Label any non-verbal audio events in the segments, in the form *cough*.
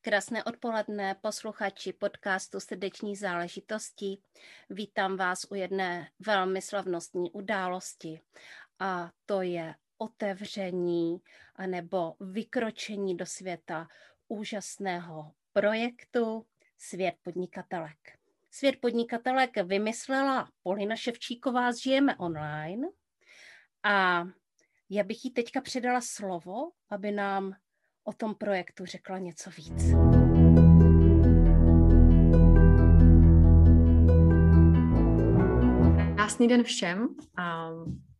Krásné odpoledne, posluchači podcastu Srdeční záležitosti. Vítám vás u jedné velmi slavnostní události a to je otevření anebo vykročení do světa úžasného projektu Svět podnikatelek. Svět podnikatelek vymyslela Polina Ševčíková z Žijeme online a já bych jí teďka předala slovo, aby nám o tom projektu řekla něco víc. Krásný den všem.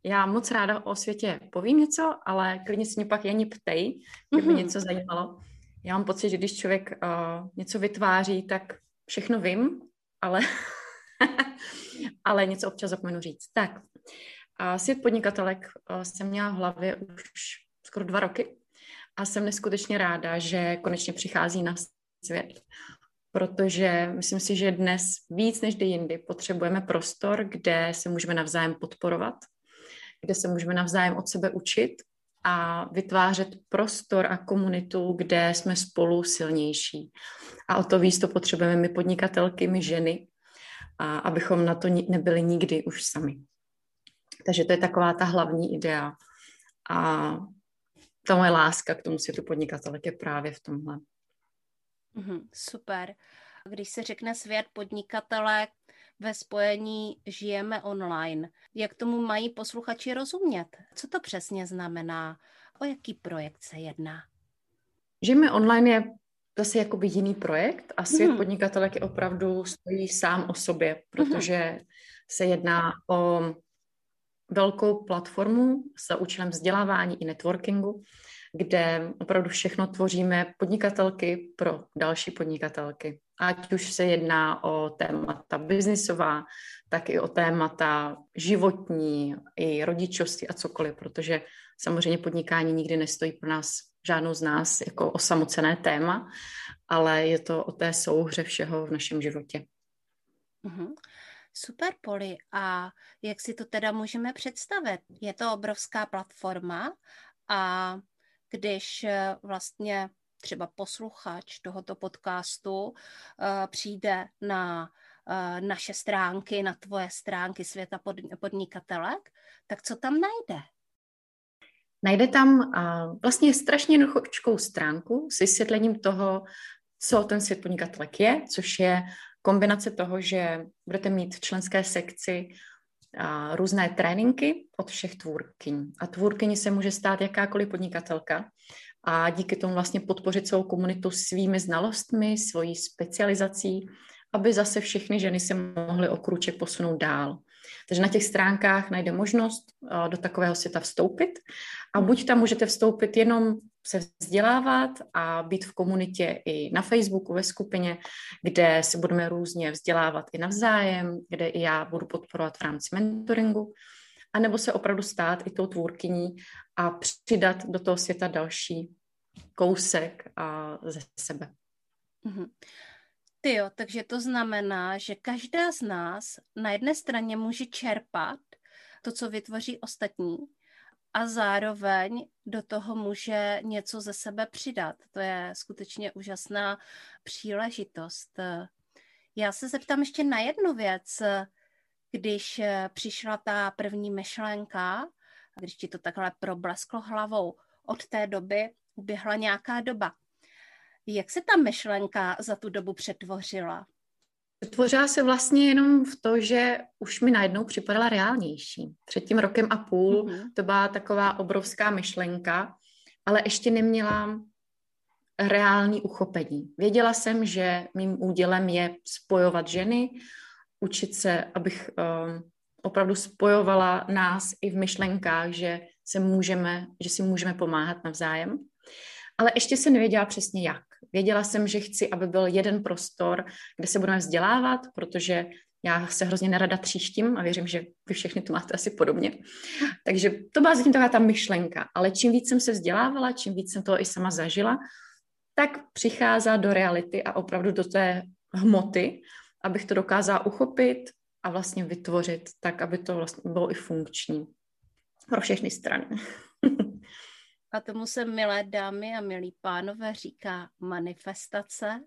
Já moc ráda o světě povím něco, ale klidně si mě pak jen ptej, kdyby mm-hmm. něco zajímalo. Já mám pocit, že když člověk uh, něco vytváří, tak všechno vím, ale, *laughs* ale něco občas zapomenu říct. Tak, uh, svět podnikatelek uh, jsem měla v hlavě už skoro dva roky a jsem neskutečně ráda, že konečně přichází na svět, protože myslím si, že dnes víc než kdy jindy potřebujeme prostor, kde se můžeme navzájem podporovat, kde se můžeme navzájem od sebe učit a vytvářet prostor a komunitu, kde jsme spolu silnější. A o to víc to potřebujeme my podnikatelky, my ženy, a abychom na to nebyli nikdy už sami. Takže to je taková ta hlavní idea. A ta moje láska k tomu světu podnikatelek je právě v tomhle. Mm, super. Když se řekne svět podnikatelek ve spojení žijeme online, jak tomu mají posluchači rozumět? Co to přesně znamená? O jaký projekt se jedná? Žijeme online je zase jakoby jiný projekt a svět mm. podnikatelek je opravdu stojí sám o sobě, protože mm. se jedná o velkou platformu s účelem vzdělávání i networkingu, kde opravdu všechno tvoříme podnikatelky pro další podnikatelky. Ať už se jedná o témata biznisová, tak i o témata životní, i rodičovství a cokoliv, protože samozřejmě podnikání nikdy nestojí pro nás, žádnou z nás, jako osamocené téma, ale je to o té souhře všeho v našem životě. Mm-hmm. Super, Poli. A jak si to teda můžeme představit? Je to obrovská platforma a když eh, vlastně třeba posluchač tohoto podcastu eh, přijde na eh, naše stránky, na tvoje stránky světa podnikatelek, tak co tam najde? Najde tam vlastně strašně jednoduchou stránku s vysvětlením toho, co ten svět podnikatelek je, což je kombinace toho, že budete mít v členské sekci a, různé tréninky od všech tvůrkyň. A tvůrkyní se může stát jakákoliv podnikatelka a díky tomu vlastně podpořit svou komunitu svými znalostmi, svojí specializací, aby zase všechny ženy se mohly o kruček posunout dál. Takže na těch stránkách najde možnost do takového světa vstoupit a buď tam můžete vstoupit jenom se vzdělávat a být v komunitě i na Facebooku, ve skupině, kde se budeme různě vzdělávat i navzájem, kde i já budu podporovat v rámci mentoringu, anebo se opravdu stát i tou tvůrkyní a přidat do toho světa další kousek a ze sebe. Mm-hmm. Ty jo, takže to znamená, že každá z nás na jedné straně může čerpat to, co vytvoří ostatní, a zároveň do toho může něco ze sebe přidat. To je skutečně úžasná příležitost. Já se zeptám ještě na jednu věc. Když přišla ta první myšlenka, když ti to takhle problesklo hlavou, od té doby uběhla nějaká doba. Jak se ta myšlenka za tu dobu přetvořila? Přetvořila se vlastně jenom v to, že už mi najednou připadala reálnější. Před tím rokem a půl mm-hmm. to byla taková obrovská myšlenka, ale ještě neměla reální uchopení. Věděla jsem, že mým údělem je spojovat ženy, učit se, abych um, opravdu spojovala nás i v myšlenkách, že se můžeme, že si můžeme pomáhat navzájem. Ale ještě jsem nevěděla přesně jak. Věděla jsem, že chci, aby byl jeden prostor, kde se budeme vzdělávat, protože já se hrozně nerada tříštím a věřím, že vy všechny to máte asi podobně. Takže to byla zatím taková ta myšlenka. Ale čím víc jsem se vzdělávala, čím víc jsem to i sama zažila, tak přichází do reality a opravdu do té hmoty, abych to dokázala uchopit a vlastně vytvořit tak, aby to vlastně bylo i funkční pro všechny strany. *laughs* A tomu se, milé dámy a milí pánové, říká manifestace,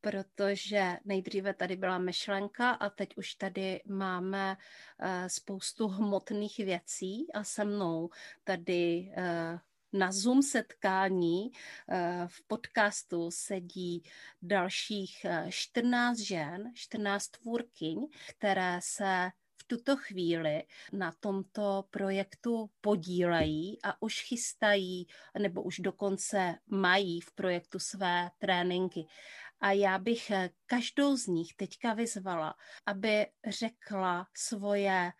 protože nejdříve tady byla myšlenka a teď už tady máme uh, spoustu hmotných věcí a se mnou tady uh, na Zoom setkání uh, v podcastu sedí dalších 14 žen, 14 tvůrkyň, které se tuto chvíli na tomto projektu podílejí a už chystají, nebo už dokonce mají v projektu své tréninky. A já bych každou z nich teďka vyzvala, aby řekla svoje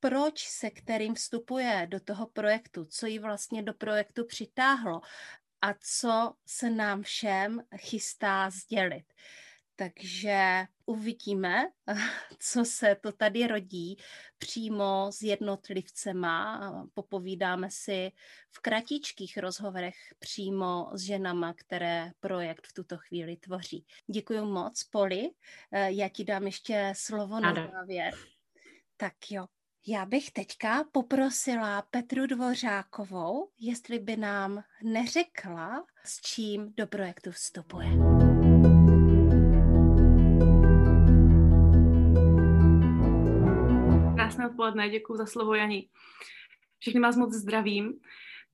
proč se kterým vstupuje do toho projektu, co ji vlastně do projektu přitáhlo a co se nám všem chystá sdělit. Takže uvidíme, *laughs* co se to tady rodí přímo s jednotlivcema. Popovídáme si v kratičkých rozhovorech přímo s ženama, které projekt v tuto chvíli tvoří. Děkuji moc, Poli. Eh, já ti dám ještě slovo na závěr. Tak jo, já bych teďka poprosila Petru Dvořákovou, jestli by nám neřekla, s čím do projektu vstupuje. Odpoledne, děkuji za slovo, Janí. Všechny vás moc zdravím.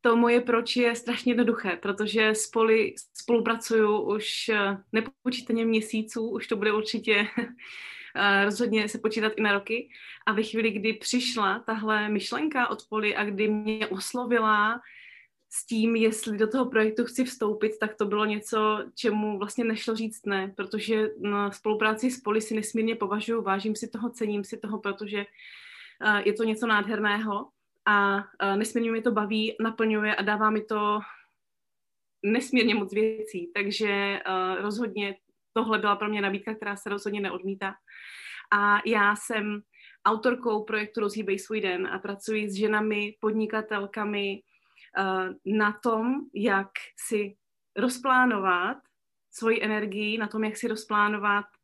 To moje proč je strašně jednoduché, protože spoli, spolupracuju už eh, nepočítaně měsíců, už to bude určitě *laughs* eh, rozhodně se počítat i na roky. A ve chvíli, kdy přišla tahle myšlenka od Poli a kdy mě oslovila s tím, jestli do toho projektu chci vstoupit, tak to bylo něco, čemu vlastně nešlo říct ne, protože na spolupráci s Poli si nesmírně považuji, vážím si toho, cením si toho, protože je to něco nádherného a uh, nesmírně mi to baví, naplňuje a dává mi to nesmírně moc věcí, takže uh, rozhodně tohle byla pro mě nabídka, která se rozhodně neodmítá. A já jsem autorkou projektu Rozhýbej svůj den a pracuji s ženami, podnikatelkami, Eh, na tom, jak si rozplánovat svoji energii, na tom, jak si rozplánovat eh,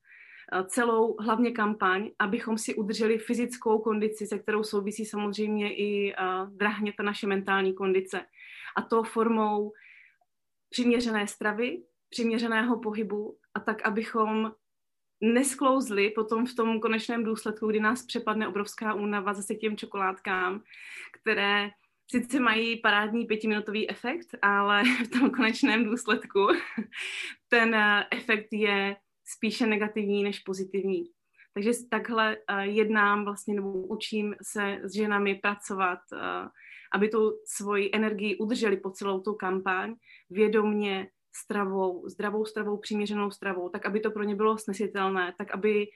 celou hlavně kampaň, abychom si udrželi fyzickou kondici, se kterou souvisí samozřejmě i uh, drahně ta naše mentální kondice. A to formou přiměřené stravy, přiměřeného pohybu a tak, abychom nesklouzli potom v tom konečném důsledku, kdy nás přepadne obrovská únava zase těm čokoládkám, které sice mají parádní pětiminutový efekt, ale *laughs* v tom konečném důsledku ten eh, efekt je spíše negativní než pozitivní. Takže takhle eh, jednám vlastně nebo učím se s ženami pracovat, eh, aby tu svoji energii udrželi po celou tu kampaň vědomně stravou, zdravou stravou, přiměřenou stravou, tak aby to pro ně bylo snesitelné, tak aby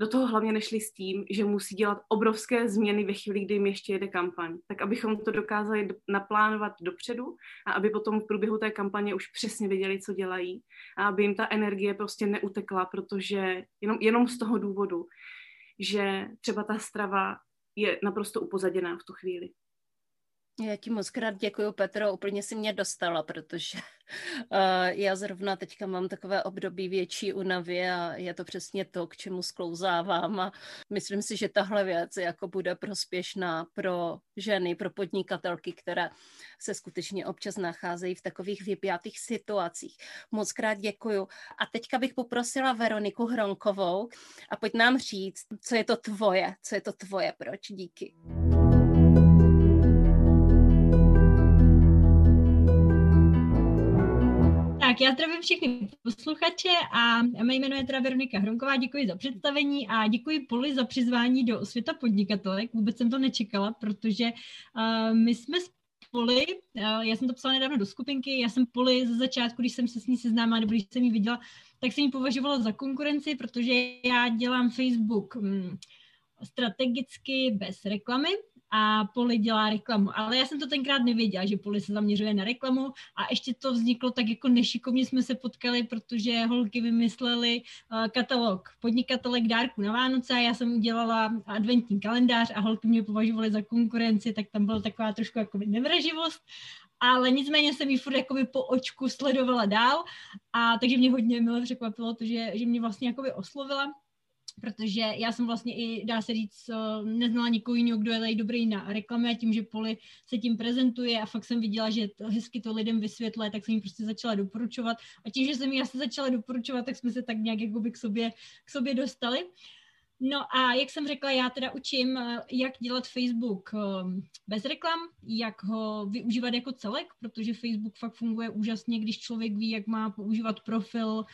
do toho hlavně nešli s tím, že musí dělat obrovské změny ve chvíli, kdy jim ještě jede kampaň. Tak abychom to dokázali naplánovat dopředu a aby potom v průběhu té kampaně už přesně věděli, co dělají a aby jim ta energie prostě neutekla, protože jenom, jenom z toho důvodu, že třeba ta strava je naprosto upozaděná v tu chvíli. Já ti moc krát děkuji, Petro, úplně si mě dostala, protože uh, *laughs* já zrovna teďka mám takové období větší unavy a je to přesně to, k čemu sklouzávám a myslím si, že tahle věc jako bude prospěšná pro ženy, pro podnikatelky, které se skutečně občas nacházejí v takových vypjatých situacích. Moc krát děkuju. A teďka bych poprosila Veroniku Hronkovou a pojď nám říct, co je to tvoje, co je to tvoje, proč, díky. Tak já zdravím všechny posluchače a mé jméno je teda Veronika Hronková, děkuji za představení a děkuji Poli za přizvání do světa podnikatelek. Vůbec jsem to nečekala, protože uh, my jsme Poli, uh, já jsem to psala nedávno do skupinky, já jsem Poli ze začátku, když jsem se s ní seznámila, nebo když jsem ji viděla, tak jsem ji považovala za konkurenci, protože já dělám Facebook um, strategicky bez reklamy a Poli dělá reklamu. Ale já jsem to tenkrát nevěděla, že Poli se zaměřuje na reklamu a ještě to vzniklo tak jako nešikovně jsme se potkali, protože holky vymysleli uh, katalog, podnikatelek dárku na Vánoce a já jsem udělala adventní kalendář a holky mě považovaly za konkurenci, tak tam byla taková trošku jako nevraživost ale nicméně jsem ji furt jakoby po očku sledovala dál a takže mě hodně milé překvapilo to, že, že mě vlastně jakoby oslovila protože já jsem vlastně i, dá se říct, eh, neznala nikoho jiného, kdo je tady dobrý na reklamy a tím, že Poli se tím prezentuje a fakt jsem viděla, že to, hezky to lidem vysvětluje, tak jsem jim prostě začala doporučovat a tím, že jsem ji asi začala doporučovat, tak jsme se tak nějak jakoby k sobě, k sobě dostali. No a jak jsem řekla, já teda učím, eh, jak dělat Facebook eh, bez reklam, jak ho využívat jako celek, protože Facebook fakt funguje úžasně, když člověk ví, jak má používat profil,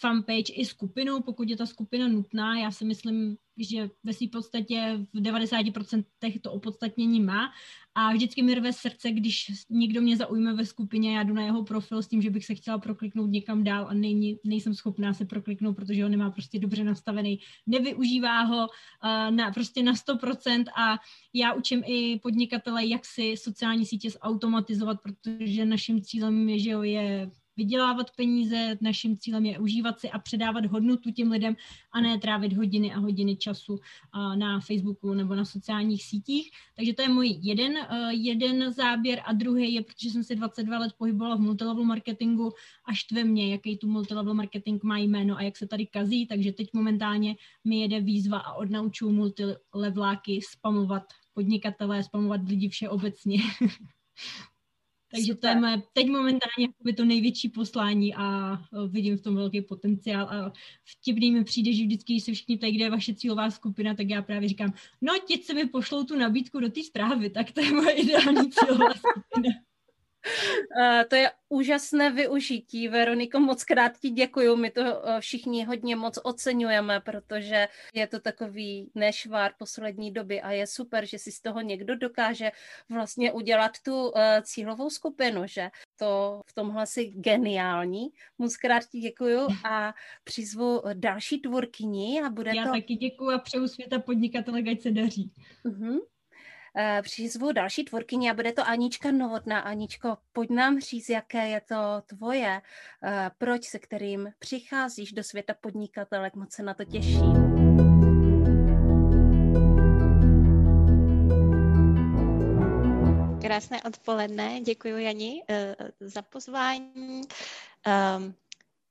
fanpage i skupinu, pokud je ta skupina nutná. Já si myslím, že ve své podstatě v 90% to opodstatnění má a vždycky mi rve srdce, když někdo mě zaujme ve skupině, já jdu na jeho profil s tím, že bych se chtěla prokliknout někam dál a nej, nejsem schopná se prokliknout, protože ho nemá prostě dobře nastavený, nevyužívá ho uh, na, prostě na 100% a já učím i podnikatele, jak si sociální sítě zautomatizovat, protože naším cílem je, že jo, je vydělávat peníze, naším cílem je užívat si a předávat hodnotu těm lidem a ne trávit hodiny a hodiny času na Facebooku nebo na sociálních sítích. Takže to je můj jeden, jeden záběr a druhý je, protože jsem se 22 let pohybovala v multilevel marketingu a štve mě, jaký tu multilevel marketing má jméno a jak se tady kazí, takže teď momentálně mi jede výzva a odnaučuju multileveláky spamovat podnikatelé, spamovat lidi všeobecně. *laughs* Takže Super. to je moje teď momentálně to největší poslání a vidím v tom velký potenciál a vtipný mi přijde, že vždycky, když se všichni ptají, kde je vaše cílová skupina, tak já právě říkám, no teď se mi pošlou tu nabídku do té zprávy, tak to je moje *laughs* ideální cílová skupina. Uh, *laughs* to je úžasné využití. Veroniko, moc krát ti děkuju. My to uh, všichni hodně moc oceňujeme, protože je to takový nešvár poslední doby a je super, že si z toho někdo dokáže vlastně udělat tu uh, cílovou skupinu, že to v tomhle si geniální. Moc krát ti děkuju a přizvu další tvůrkyni a bude Já to... taky děkuju a přeju světa podnikatele, ať se daří. Uh-huh. Eh, přizvu další tvorkyni a bude to Anička Novotná. Aničko, pojď nám říct, jaké je to tvoje, eh, proč se kterým přicházíš do světa podnikatelek, moc se na to těším. Krásné odpoledne, děkuji Jani eh, za pozvání. Ehm,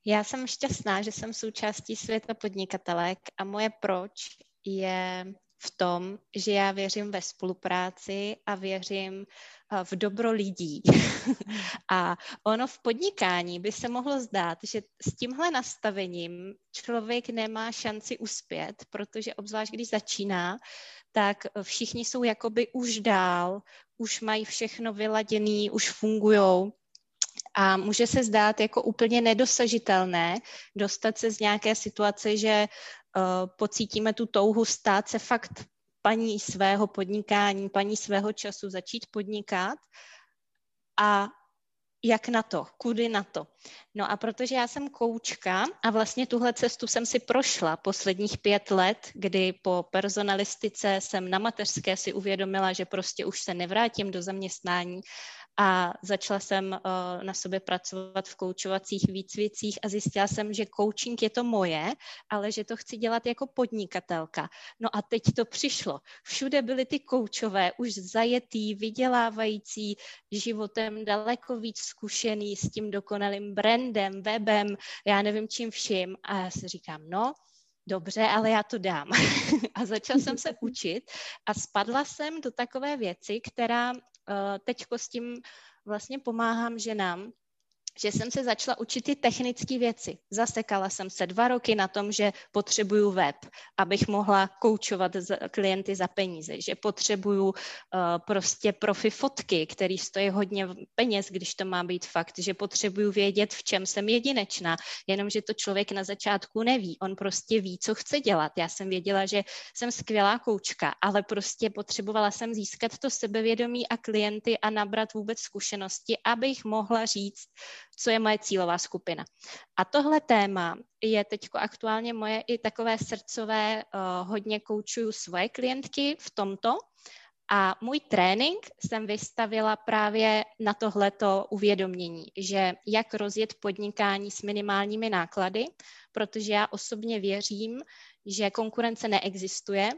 já jsem šťastná, že jsem součástí světa podnikatelek a moje proč je v tom, že já věřím ve spolupráci a věřím eh, v dobro lidí. *laughs* a ono v podnikání by se mohlo zdát, že s tímhle nastavením člověk nemá šanci uspět, protože obzvlášť když začíná, tak všichni jsou jakoby už dál, už mají všechno vyladěné, už fungují. A může se zdát jako úplně nedosažitelné dostat se z nějaké situace, že pocítíme tu touhu stát se fakt paní svého podnikání, paní svého času, začít podnikat a jak na to, kudy na to. No a protože já jsem koučka a vlastně tuhle cestu jsem si prošla posledních pět let, kdy po personalistice jsem na mateřské si uvědomila, že prostě už se nevrátím do zaměstnání a začala jsem uh, na sobě pracovat v koučovacích výcvicích a zjistila jsem, že coaching je to moje, ale že to chci dělat jako podnikatelka. No a teď to přišlo. Všude byly ty koučové, už zajetý, vydělávající životem, daleko víc zkušený s tím dokonalým brandem, webem, já nevím čím vším. A já si říkám, no, dobře, ale já to dám. *laughs* a začala jsem se *laughs* učit a spadla jsem do takové věci, která teďko s tím vlastně pomáhám ženám, že jsem se začala učit ty technické věci. Zasekala jsem se dva roky na tom, že potřebuju web, abych mohla koučovat klienty za peníze, že potřebuju uh, prostě profi fotky, který stojí hodně peněz, když to má být fakt, že potřebuju vědět, v čem jsem jedinečná, jenomže to člověk na začátku neví. On prostě ví, co chce dělat. Já jsem věděla, že jsem skvělá koučka, ale prostě potřebovala jsem získat to sebevědomí a klienty a nabrat vůbec zkušenosti, abych mohla říct, co je moje cílová skupina. A tohle téma je teď aktuálně moje i takové srdcové, uh, hodně koučuju svoje klientky v tomto A můj trénink jsem vystavila právě na tohleto uvědomění, že jak rozjet podnikání s minimálními náklady, protože já osobně věřím, že konkurence neexistuje,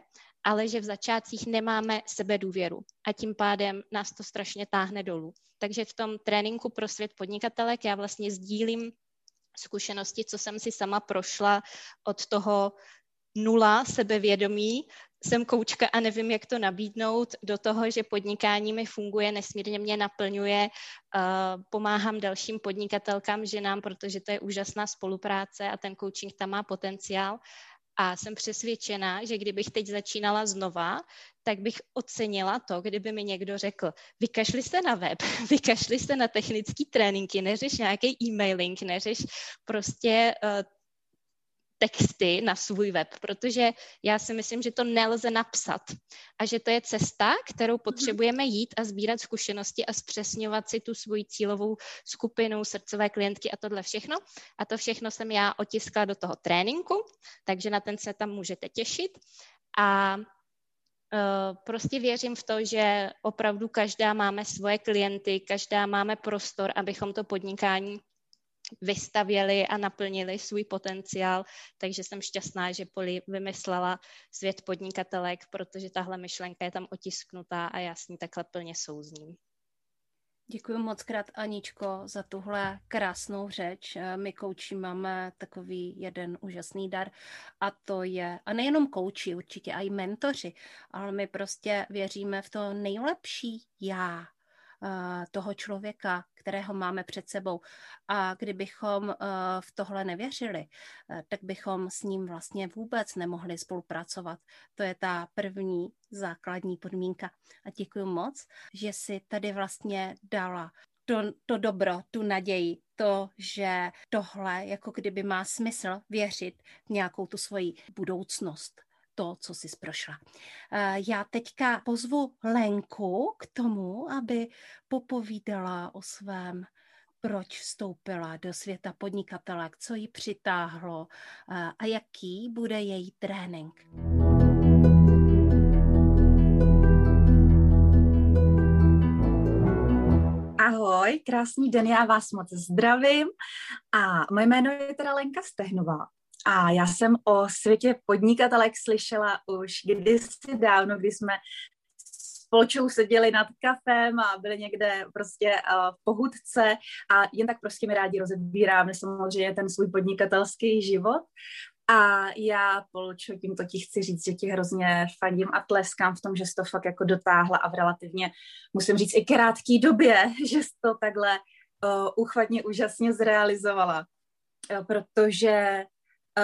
ale že v začátcích nemáme sebe důvěru a tím pádem nás to strašně táhne dolů. Takže v tom tréninku pro svět podnikatelek já vlastně sdílím zkušenosti, co jsem si sama prošla od toho nula sebevědomí, jsem koučka a nevím, jak to nabídnout, do toho, že podnikání mi funguje, nesmírně mě naplňuje, uh, pomáhám dalším podnikatelkám, ženám, protože to je úžasná spolupráce a ten coaching tam má potenciál. A jsem přesvědčená, že kdybych teď začínala znova, tak bych ocenila to, kdyby mi někdo řekl, vykašli se na web, *laughs* vykašli se na technický tréninky, neřeš nějaký e-mailing, neřeš prostě uh, texty na svůj web, protože já si myslím, že to nelze napsat a že to je cesta, kterou mhm. potřebujeme jít a sbírat zkušenosti a zpřesňovat si tu svoji cílovou skupinu, srdcové klientky a tohle všechno. A to všechno jsem já otiskla do toho tréninku, takže na ten se tam můžete těšit. A Uh, prostě věřím v to, že opravdu každá máme svoje klienty, každá máme prostor, abychom to podnikání vystavěli a naplnili svůj potenciál, takže jsem šťastná, že Poli vymyslela svět podnikatelek, protože tahle myšlenka je tam otisknutá a já s ní takhle plně souzním. Děkuji moc krát, Aničko, za tuhle krásnou řeč. My kouči máme takový jeden úžasný dar a to je, a nejenom kouči, určitě i mentoři, ale my prostě věříme v to nejlepší já, Eh, toho člověka, kterého máme před sebou. A kdybychom eh, v tohle nevěřili, eh, tak bychom s ním vlastně vůbec nemohli spolupracovat. To je ta první základní podmínka. A děkuji moc, že si tady vlastně dala to, to dobro, tu naději, to, že tohle jako kdyby má smysl věřit v nějakou tu svoji budoucnost to, co jsi prošla. Eh, já teďka pozvu Lenku k tomu, aby popovídala o svém proč vstoupila do světa podnikatelek, co ji přitáhlo eh, a jaký bude její trénink. Ahoj, krásný den, já vás moc zdravím a moje jméno je teda Lenka Stehnová a já jsem o světě podnikatelek slyšela už kdysi dávno, kdy jsme společnou seděli nad kafem a byli někde prostě uh, v pohudce a jen tak prostě mi rádi rozebíráme samozřejmě ten svůj podnikatelský život. A já, Polčo, tímto ti chci říct, že ti hrozně fandím a tleskám v tom, že jsi to fakt jako dotáhla a v relativně, musím říct, i krátké době, *laughs* že jsi to takhle uh, uchvatně úžasně zrealizovala. Uh, protože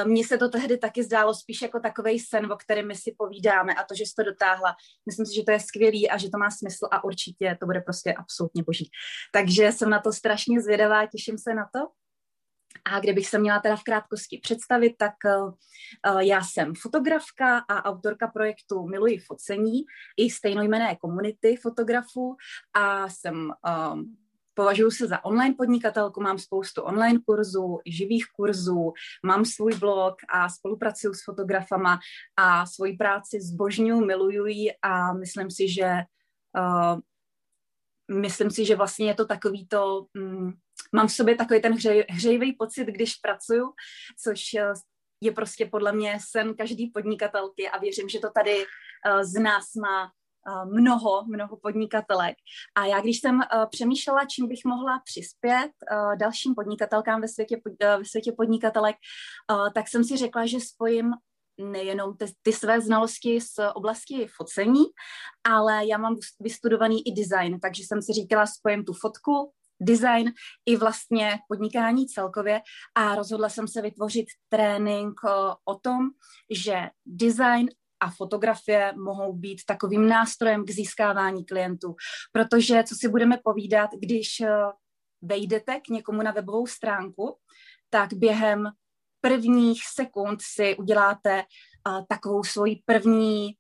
mně se to tehdy taky zdálo spíš jako takový sen, o kterém my si povídáme a to, že jsi to dotáhla, myslím si, že to je skvělý a že to má smysl a určitě to bude prostě absolutně boží. Takže jsem na to strašně zvědavá, těším se na to. A kdybych se měla teda v krátkosti představit, tak uh, já jsem fotografka a autorka projektu Miluji focení i stejnojmené komunity fotografů a jsem Považuji se za online podnikatelku, mám spoustu online kurzů, živých kurzů, mám svůj blog a spolupracuju s fotografama a svoji práci zbožňuji, miluju ji a myslím si, že uh, myslím si, že vlastně je to takový to, um, mám v sobě takový ten hřej, hřejivý pocit, když pracuju, což uh, je prostě podle mě sen každý podnikatelky a věřím, že to tady uh, z nás má Eh, mnoho, mnoho podnikatelek. A já, když jsem uh, přemýšlela, čím bych mohla přispět uh, dalším podnikatelkám ve světě, ve světě podnikatelek, tak jsem si řekla, že spojím nejenom ty, ty své znalosti z oblasti focení, ale já mám vystudovaný i design, takže jsem si říkala, spojím tu fotku, design i vlastně podnikání celkově a rozhodla jsem se vytvořit trénink o tom, že design a fotografie mohou být takovým nástrojem k získávání klientů. Protože, co si budeme povídat, když eh, vejdete k někomu na webovou stránku, tak během prvních sekund si uděláte uh, takovou svoji první,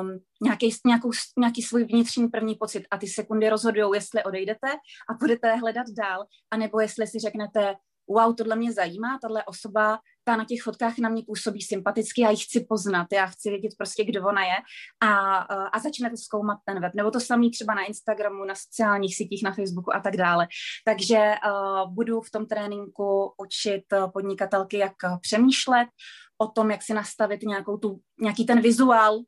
um, nějaký, nějakou, nějaký svůj vnitřní první pocit a ty sekundy rozhodují, jestli odejdete a budete hledat dál, anebo jestli si řeknete, wow, tohle mě zajímá, tahle osoba, ta na těch fotkách na mě působí sympaticky, já ji chci poznat, já chci vědět prostě, kdo ona je a, a začnete zkoumat ten web. Nebo to samý třeba na Instagramu, na sociálních sítích, na Facebooku a tak dále. Takže uh, budu v tom tréninku učit podnikatelky, jak přemýšlet o tom, jak si nastavit nějakou tu, nějaký ten vizuál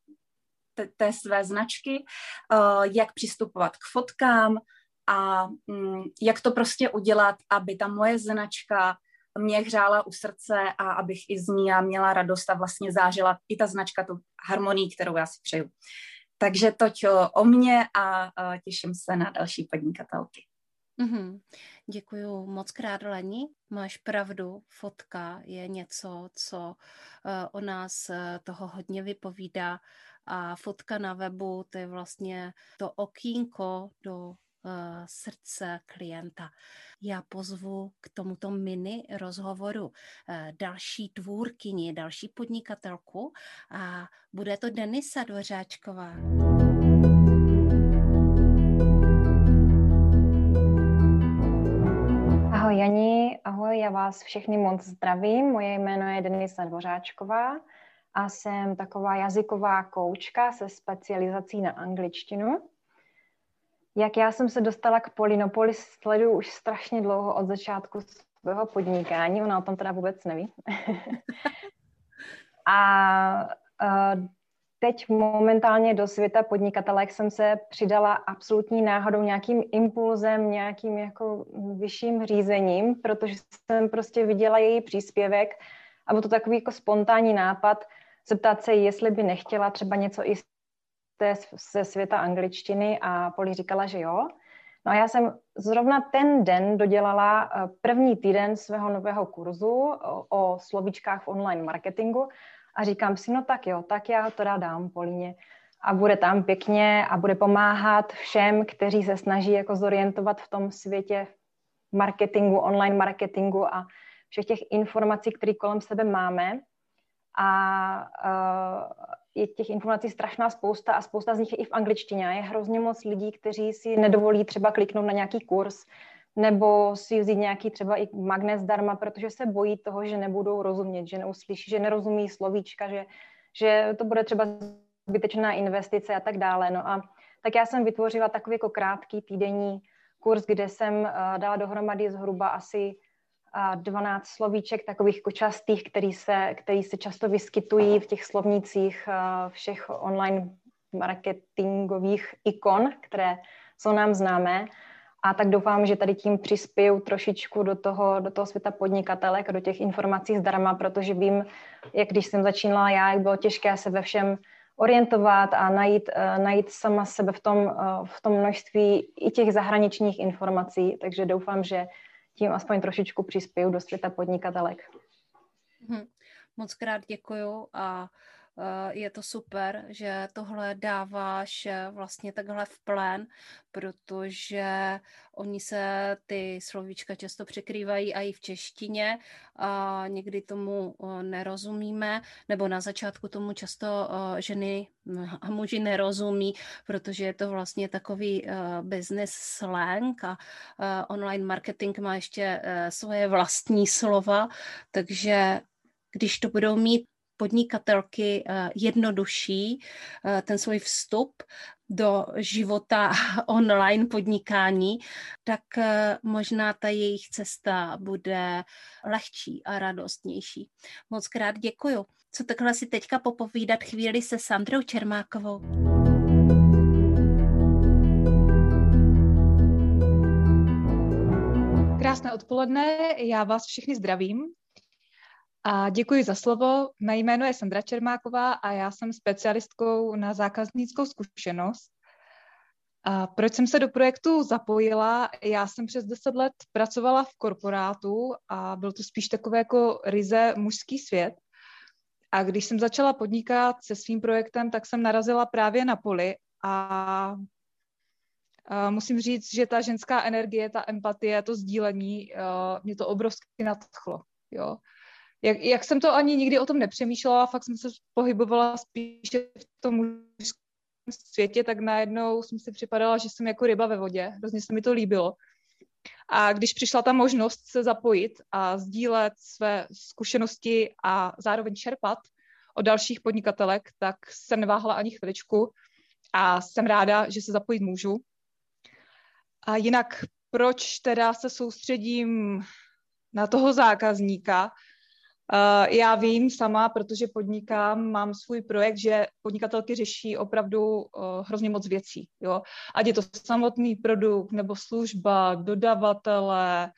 té, té své značky, uh, jak přistupovat k fotkám a um, jak to prostě udělat, aby ta moje značka mě hřála u srdce a abych i z ní já měla radost a vlastně zážila i ta značka tu harmonii, kterou já si přeju. Takže toť o mě a, těším se na další podnikatelky. Mm-hmm. Děkuji moc krát, Leni. Máš pravdu, fotka je něco, co uh, o nás uh, toho hodně vypovídá a fotka na webu, to je vlastně to okýnko do srdce klienta. Já pozvu k tomuto mini rozhovoru eh, další tvůrkyni, další podnikatelku a bude to Denisa Dvořáčková. Ahoj Jani, ahoj, já vás všechny moc zdravím. Moje jméno je Denisa Dvořáčková a jsem taková jazyková koučka se specializací na angličtinu. Jak já jsem se dostala k Polinopolis, sleduju už strašně dlouho od začátku svého podnikání, ona o tom teda vůbec neví. *laughs* a uh, teď momentálně do světa podnikatelek jsem se přidala absolutní náhodou nějakým impulzem, nějakým jako vyšším řízením, protože jsem prostě viděla její příspěvek a byl to takový jako spontánní nápad zeptat se, jestli by nechtěla třeba něco i té, ze světa angličtiny a Poli říkala, že jo. No a já jsem zrovna ten den dodělala eh, první týden svého nového kurzu o, slovíčkách v online marketingu a říkám si, no tak jo, tak já to dám Políně a bude tam pěkně a bude pomáhat všem, kteří se snaží jako zorientovat v tom světě marketingu, online marketingu a všech těch informací, které kolem sebe máme. A uh, je těch informací strašná spousta a spousta z nich je i v angličtině. Je hrozně moc lidí, kteří si nedovolí třeba kliknout na nějaký kurz nebo si vzít nějaký třeba i magnet zdarma, protože se bojí toho, že nebudou rozumět, že neuslyší, že nerozumí slovíčka, že, že to bude třeba zbytečná investice a tak dále. No a tak já jsem vytvořila takový jako krátký týdenní kurz, kde jsem uh, dala dohromady zhruba asi 12 slovíček takových jako častých, který se, který se často vyskytují v těch slovnících všech online marketingových ikon, které jsou nám známé. A tak doufám, že tady tím přispěju trošičku do toho, do toho světa podnikatelek a do těch informací zdarma, protože vím, jak když jsem začínala já, jak bylo těžké se ve všem orientovat a najít, uh, najít sama sebe v tom, uh, v tom množství i těch zahraničních informací. Takže doufám, že tím aspoň trošičku přispěju do světa podnikatelek. Hmm. Moc krát děkuju a je to super, že tohle dáváš eh, vlastně takhle v plén, protože oni se ty slovíčka často překrývají a i v češtině a někdy tomu eh, nerozumíme, nebo na začátku tomu často ženy a *laughs* muži nerozumí, protože je to vlastně takový business slang a online marketing má ještě svoje vlastní slova, takže když to budou mít podnikatelky eh, jednodušší eh, ten svůj vstup do života *laughs* online podnikání, tak eh, možná ta jejich cesta bude lehčí a radostnější. Moc krát děkuju. Co takhle si teďka popovídat chvíli se Sandrou Čermákovou. Krásné odpoledne, já vás všechny zdravím. A děkuji za slovo. Mé jméno je Sandra Čermáková a já jsem specialistkou na zákaznickou zkušenost. A proč jsem se do projektu zapojila? Já jsem přes 10 let pracovala v korporátu a byl to spíš takové jako ryze mužský svět. A když jsem začala podnikat se svým projektem, tak jsem narazila právě na poli a musím říct, že ta ženská energie, ta empatie, to sdílení, mě to obrovsky nadchlo. Jo jak, jak jsem to ani nikdy o tom nepřemýšlela, fakt jsem se pohybovala spíše v tom světě, tak najednou jsem si připadala, že jsem jako ryba ve vodě. Hrozně se mi to líbilo. A když přišla ta možnost se zapojit a sdílet své zkušenosti a zároveň čerpat od dalších podnikatelek, tak jsem neváhala ani chviličku a jsem ráda, že se zapojit můžu. A jinak, proč teda se soustředím na toho zákazníka? Uh, já vím sama, protože podnikám, mám svůj projekt, že podnikatelky řeší opravdu uh, hrozně moc věcí. Jo? Ať je to samotný produkt, nebo služba, dodavatele,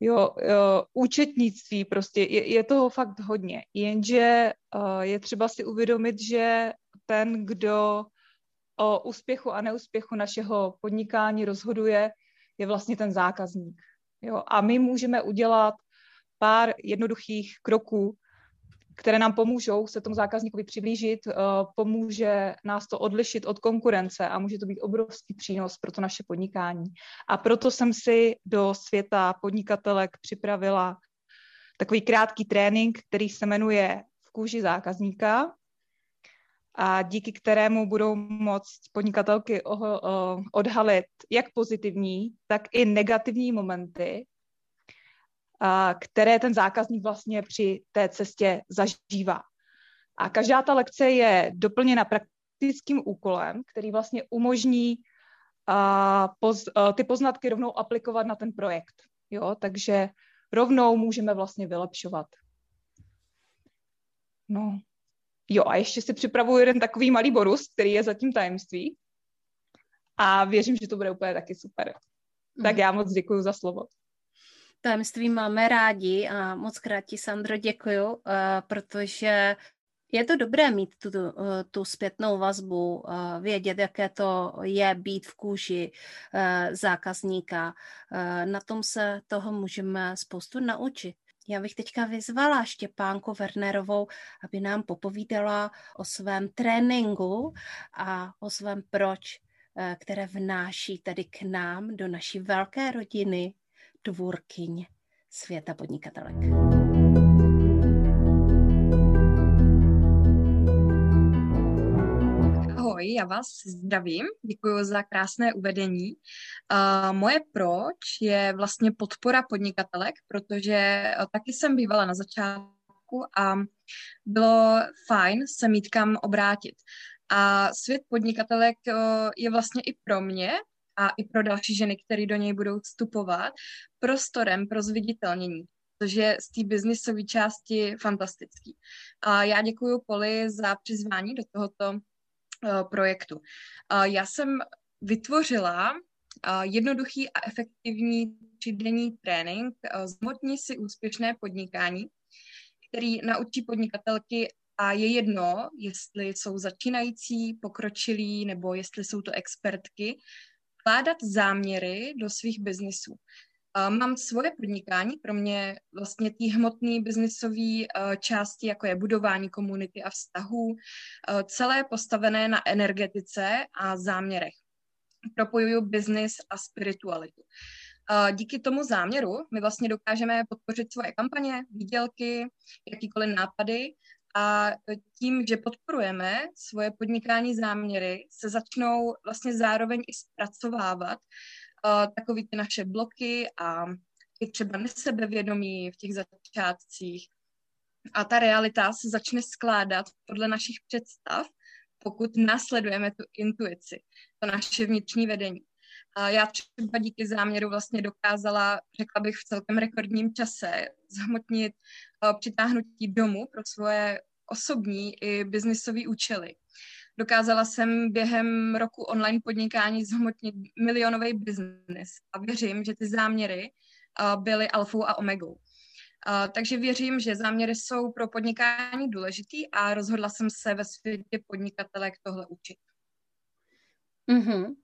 jo, jo, účetnictví, prostě je, je toho fakt hodně. Jenže je třeba si uvědomit, že ten, kdo o úspěchu a neúspěchu našeho podnikání rozhoduje, je vlastně ten zákazník. Jo? A my můžeme udělat pár jednoduchých kroků, které nám pomůžou se tomu zákazníkovi přiblížit, uh, pomůže nás to odlišit od konkurence a může to být obrovský přínos pro to naše podnikání. A proto jsem si do světa podnikatelek připravila takový krátký trénink, který se jmenuje V kůži zákazníka a díky kterému budou moct podnikatelky odhalit jak pozitivní, tak i negativní momenty, které ten zákazník vlastně při té cestě zažívá. A každá ta lekce je doplněna praktickým úkolem, který vlastně umožní ty poznatky rovnou aplikovat na ten projekt. Jo? Takže rovnou můžeme vlastně vylepšovat. No, Jo, a ještě si připravuju jeden takový malý bonus, který je zatím tajemství. A věřím, že to bude úplně taky super. Mm. Tak já moc děkuji za slovo. Tajemství máme rádi a moc krát ti, Sandro, děkuju, uh, protože je to dobré mít tu, uh, tu zpětnou vazbu, uh, vědět, jaké to je být v kůži zákazníka. Na tom se toho můžeme spoustu naučit. Já bych teďka vyzvala Štěpánku Wernerovou, aby nám popovídala o svém tréninku a o svém proč, eh, které vnáší tady k nám do naší velké rodiny tvůrkyň světa podnikatelek. Ahoj, já vás zdravím, děkuji za krásné uvedení. Uh, moje proč je vlastně podpora podnikatelek, protože eh, taky jsem bývala na začátku a bylo fajn se mít kam obrátit. A svět podnikatelek uh, je vlastně i pro mě a i pro další ženy, které do něj budou vstupovat, prostorem pro zviditelnění protože z té biznisové části fantastický. A já děkuji Poli za přizvání do tohoto Eh, projektu. Eh, já jsem vytvořila eh, jednoduchý a efektivní třídenní trénink Zmotni si úspěšné podnikání, který naučí podnikatelky a je jedno, jestli jsou začínající, pokročilí nebo jestli jsou to expertky, vkládat záměry do svých biznisů. Mám svoje podnikání, pro mě vlastně ty hmotné biznisové části, jako je budování komunity a vztahů, celé postavené na energetice a záměrech. Propojuju biznis a spiritualitu. Díky tomu záměru my vlastně dokážeme podpořit svoje kampaně, výdělky, jakýkoliv nápady a tím, že podporujeme svoje podnikání záměry, se začnou vlastně zároveň i zpracovávat uh, takový ty naše bloky a i třeba nesebevědomí v těch začátcích. A ta realita se začne skládat podle našich představ, pokud následujeme tu intuici, to naše vnitřní vedení. Já třeba díky záměru vlastně dokázala, řekla bych v celkem rekordním čase, zhmotnit uh, přitáhnutí domu pro svoje osobní i biznisové účely. Dokázala jsem během roku online podnikání zhmotnit milionový biznis a věřím, že ty záměry byly alfou a omegou. Takže věřím, že záměry jsou pro podnikání důležitý a rozhodla jsem se ve světě podnikatelek tohle učit. Mm-hmm.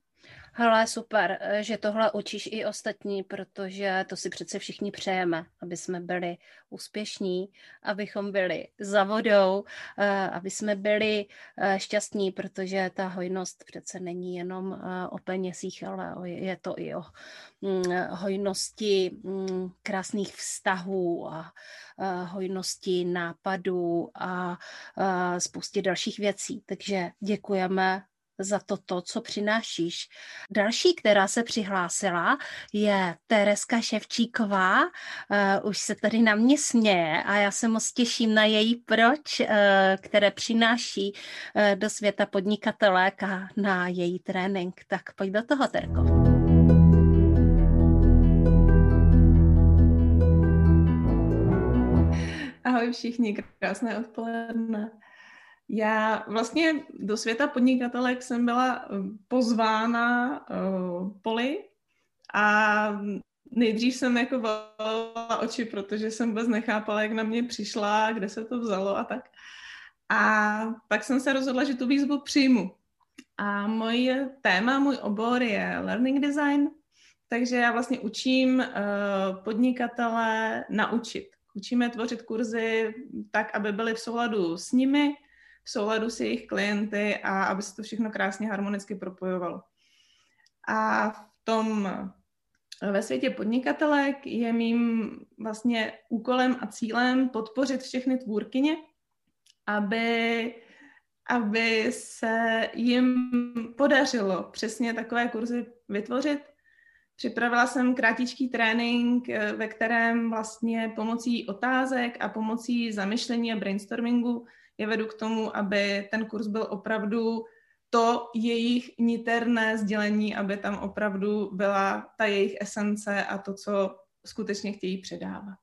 Hele, super, eh, že tohle učíš i ostatní, protože to si přece všichni přejeme, aby jsme byli úspěšní, abychom byli za vodou, eh, aby jsme byli eh, šťastní, protože ta hojnost přece není jenom o penězích, ale je to i o mm, hojnosti mm, krásných vztahů a hojnosti nápadů a spoustě dalších věcí. Takže děkujeme za toto, co přinášíš. Další, která se přihlásila, je Tereska Ševčíková. Uh, už se tady na mě směje a já se moc těším na její proč, uh, které přináší uh, do světa podnikatelek a na její trénink. Tak pojď do toho, Terko. Ahoj všichni, krásné odpoledne. Já vlastně do světa podnikatelek jsem byla eh, pozvána uh, Poli a nejdřív jsem jako volala oči, protože jsem vůbec nechápala, jak na mě přišla, kde se to vzalo a tak. A pak jsem se rozhodla, že tu výzvu přijmu. A moje téma, můj obor je learning design, takže já vlastně učím uh, podnikatele naučit. Učíme tvořit kurzy tak, aby byly v souladu s nimi, v souladu s jejich klienty a aby se to všechno krásně harmonicky propojovalo. A v tom ve světě podnikatelek je mým vlastně úkolem a cílem podpořit všechny tvůrkyně, aby, aby se jim podařilo přesně takové kurzy vytvořit, Připravila jsem krátičký trénink, eh, ve kterém vlastně pomocí otázek a pomocí zamyšlení a brainstormingu je vedu k tomu, aby ten kurz byl opravdu to jejich niterné sdělení, aby tam opravdu byla ta jejich esence a to, co skutečně chtějí předávat.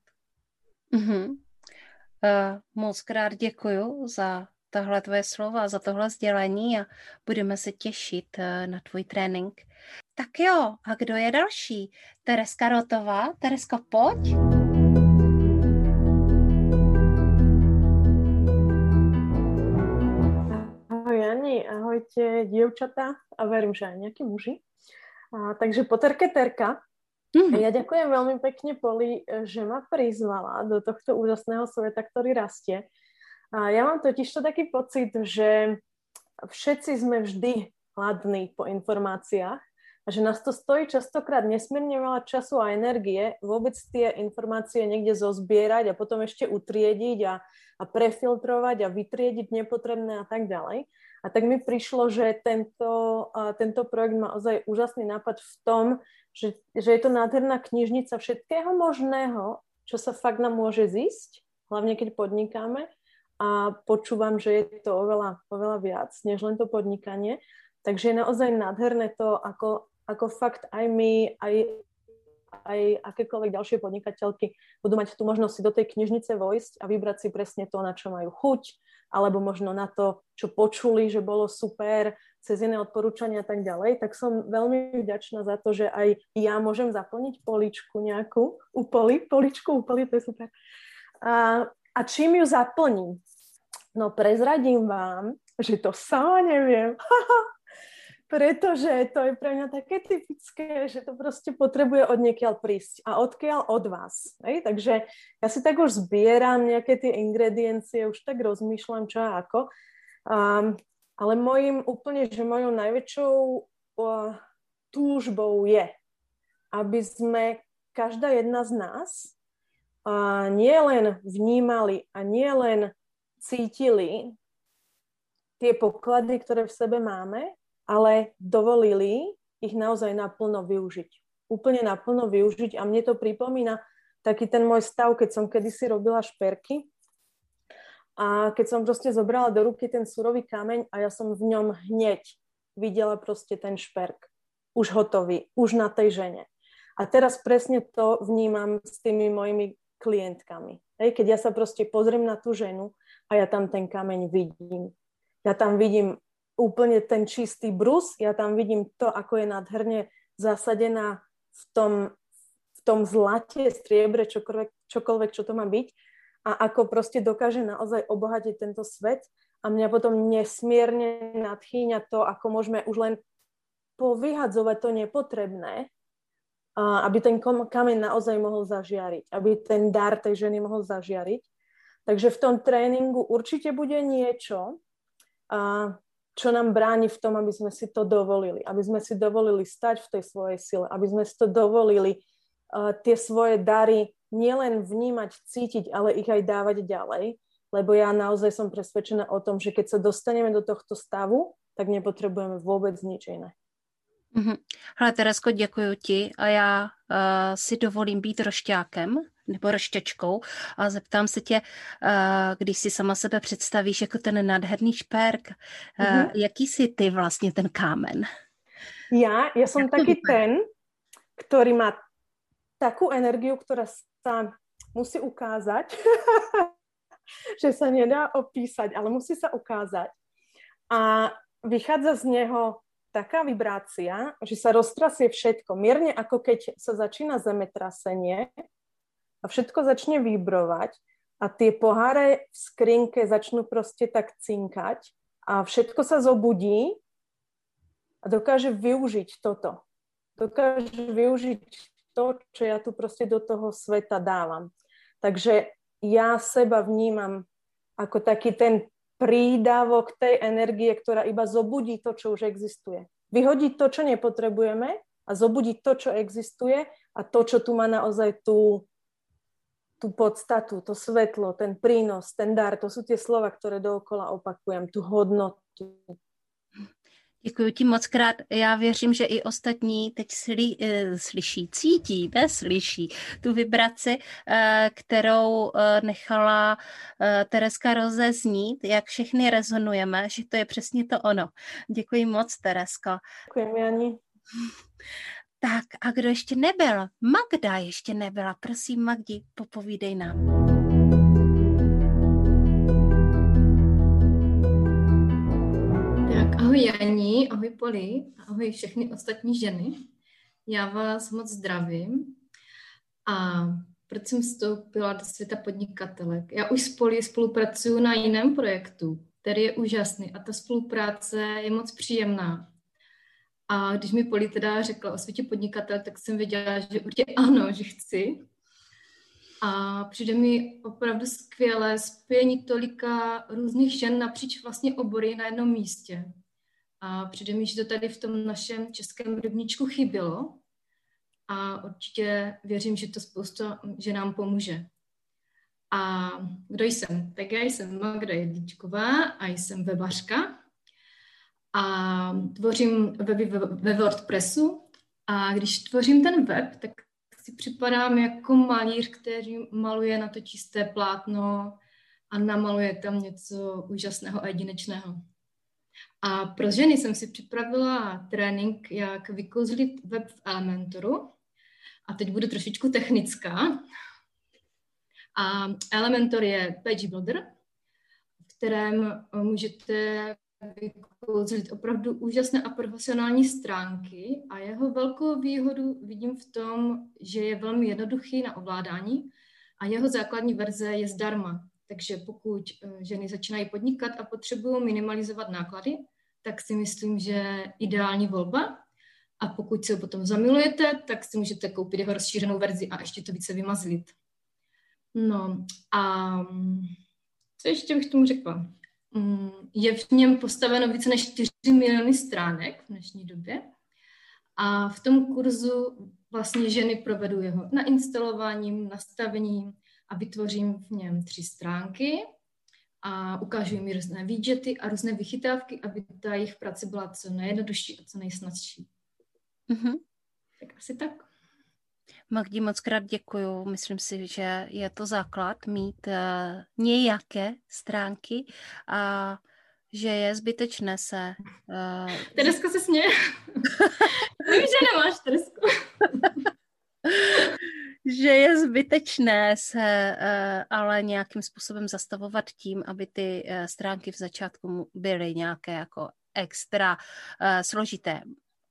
Mm-hmm. Uh, moc krát děkuji za tahle tvoje slova, za tohle sdělení a budeme se těšit uh, na tvůj trénink. Tak jo, a kdo je další? Tereska Rotová. Tereska, pojď. Ahojte dievčatá a verím, že aj nejakí muži. A, takže poterke Terka. Mm-hmm. Ja ďakujem veľmi pekne Poli, že ma prizvala do tohto úžasného sveta, ktorý rastie. A ja mám totiž to taký pocit, že všetci sme vždy hladní po informáciách a že nás to stojí častokrát nesmierne veľa času a energie vôbec tie informácie niekde zozbierať a potom ešte utriediť a, a prefiltrovať a vytriediť nepotrebné a tak ďalej. A tak mi prišlo, že tento, tento projekt má ozaj úžasný nápad v tom, že, že je to nádherná knižnica všetkého možného, čo sa fakt nám môže zísť, hlavne keď podnikáme a počúvam, že je to oveľa, oveľa viac, než len to podnikanie. Takže je naozaj nádherné to, ako ako fakt aj my, aj, aj akékoľvek ďalšie podnikateľky budú mať tú možnosť si do tej knižnice vojsť a vybrať si presne to, na čo majú chuť, alebo možno na to, čo počuli, že bolo super, cez iné odporúčania a tak ďalej, tak som veľmi vďačná za to, že aj ja môžem zaplniť poličku nejakú, upoli, poličku, upoli, to je super. A, a čím ju zaplním? No prezradím vám, že to sama neviem. *laughs* pretože to je pre mňa také typické, že to proste potrebuje od niekiaľ prísť a odkiaľ od vás. Hej? Takže ja si tak už zbieram nejaké tie ingrediencie, už tak rozmýšľam čo a ako. Um, ale mojim úplne, že mojou najväčšou uh, túžbou je, aby sme každá jedna z nás uh, nie len vnímali a nie len cítili tie poklady, ktoré v sebe máme, ale dovolili ich naozaj naplno využiť. Úplne naplno využiť a mne to pripomína taký ten môj stav, keď som kedysi robila šperky a keď som proste zobrala do ruky ten surový kameň a ja som v ňom hneď videla proste ten šperk. Už hotový, už na tej žene. A teraz presne to vnímam s tými mojimi klientkami. Hej, keď ja sa proste pozriem na tú ženu a ja tam ten kameň vidím. Ja tam vidím úplne ten čistý brus. Ja tam vidím to, ako je nádherne zasadená v tom, v tom zlate, striebre, čokoľvek, čokoľvek, čo to má byť a ako proste dokáže naozaj obohatiť tento svet a mňa potom nesmierne nadchýňa to, ako môžeme už len povyhadzovať to nepotrebné, a aby ten kameň naozaj mohol zažiariť, aby ten dar tej ženy mohol zažiariť. Takže v tom tréningu určite bude niečo, čo nám bráni v tom, aby sme si to dovolili, aby sme si dovolili stať v tej svojej sile, aby sme si to dovolili uh, tie svoje dary nielen vnímať, cítiť, ale ich aj dávať ďalej, lebo ja naozaj som presvedčená o tom, že keď sa dostaneme do tohto stavu, tak nepotřebujeme vůbec nič jiné. Mm-hmm. Hele, Teresko, děkuji ti a já uh, si dovolím být rošťákem nebo rošťačkou a zeptám se tě, uh, když si sama sebe představíš jako ten nádherný šperk, mm-hmm. jaký jsi ty vlastně ten kámen? Já, já jsem taky ten, který má takovou energiu, která se musí ukázat, *laughs* že se nedá opísať, ale musí se ukázat. A vychádza z něho taká vibrácia, že sa roztrasie všetko. Mierne ako keď sa začína zemetrasenie a všetko začne vibrovať a tie poháre v skrinke začnú prostě tak cinkať a všetko sa zobudí a dokáže využiť toto. Dokáže využiť to, čo ja tu prostě do toho sveta dávam. Takže ja seba vnímam ako taký ten prídavok tej energie, ktorá iba zobudí to, čo už existuje. Vyhodiť to, čo nepotrebujeme a zobudiť to, čo existuje a to, čo tu má naozaj tú, tú podstatu, to svetlo, ten prínos, ten dar, to sú tie slova, ktoré dookola opakujem, tú hodnotu, Děkuji ti moc krát. Já věřím, že i ostatní teď sli, uh, slyší, cítí, ne slyší tu vibraci, uh, kterou uh, nechala Tereska rozeznít, jak všechny rezonujeme, že to je přesně to ono. Děkuji moc, Teresko. Děkuji, Jani. Tak a kdo ještě nebyl? Magda ještě nebyla. Prosím, Magdi, popovídej nám. Ahoj Janí, ahoj Poli, ahoj všechny ostatní ženy. Já vás moc zdravím. A proč jsem vstoupila do světa podnikatelek? Já už s Poli spolupracuju na jiném projektu, který je úžasný a ta spolupráce je moc příjemná. A když mi Poli teda řekla o světě podnikatel, tak jsem věděla, že určitě ano, že chci. A přijde mi opravdu skvělé spojení tolika různých žen napříč vlastně obory na jednom místě. A přijde mi, že to tady v tom našem českém rybníčku chybělo a určitě věřím, že to spousta že nám pomůže. A kdo jsem? Tak já jsem Magda Jedličková a jsem webařka a tvořím weby ve WordPressu a když tvořím ten web, tak si připadám jako malíř, který maluje na to čisté plátno a namaluje tam něco úžasného a jedinečného. A pro ženy jsem si připravila trénink, jak vykouzlit web v Elementoru. A teď budu trošičku technická. A Elementor je page builder, v kterém můžete vykouzlit opravdu úžasné a profesionální stránky a jeho velkou výhodu vidím v tom, že je velmi jednoduchý na ovládání a jeho základní verze je zdarma. Takže pokud eh, ženy začínají podnikat a potřebují minimalizovat náklady, tak si myslím, že ideální volba. A pokud se ho potom zamilujete, tak si můžete koupit jeho rozšířenou verzi a ještě to více vymazlit. No a co ještě bych tomu řekla? Mm, je v něm postaveno více než 4 miliony stránek v dnešní době. A v tom kurzu vlastně ženy provedu jeho nainstalováním, nastavením a vytvořím v něm tři stránky a ukážu jim různé widgety a různé vychytávky, aby ta jejich práce byla co nejjednodušší a co nejsnadší. Mm-hmm. Tak asi tak. Magdi, moc krát děkuju. Myslím si, že je to základ mít uh, nějaké stránky a že je zbytečné se... Uh, Teresko se směje. *laughs* Vím, že nemáš Teresku. *laughs* že je zbytečné se uh, ale nějakým způsobem zastavovat tím, aby ty uh, stránky v začátku byly nějaké jako extra uh, složité.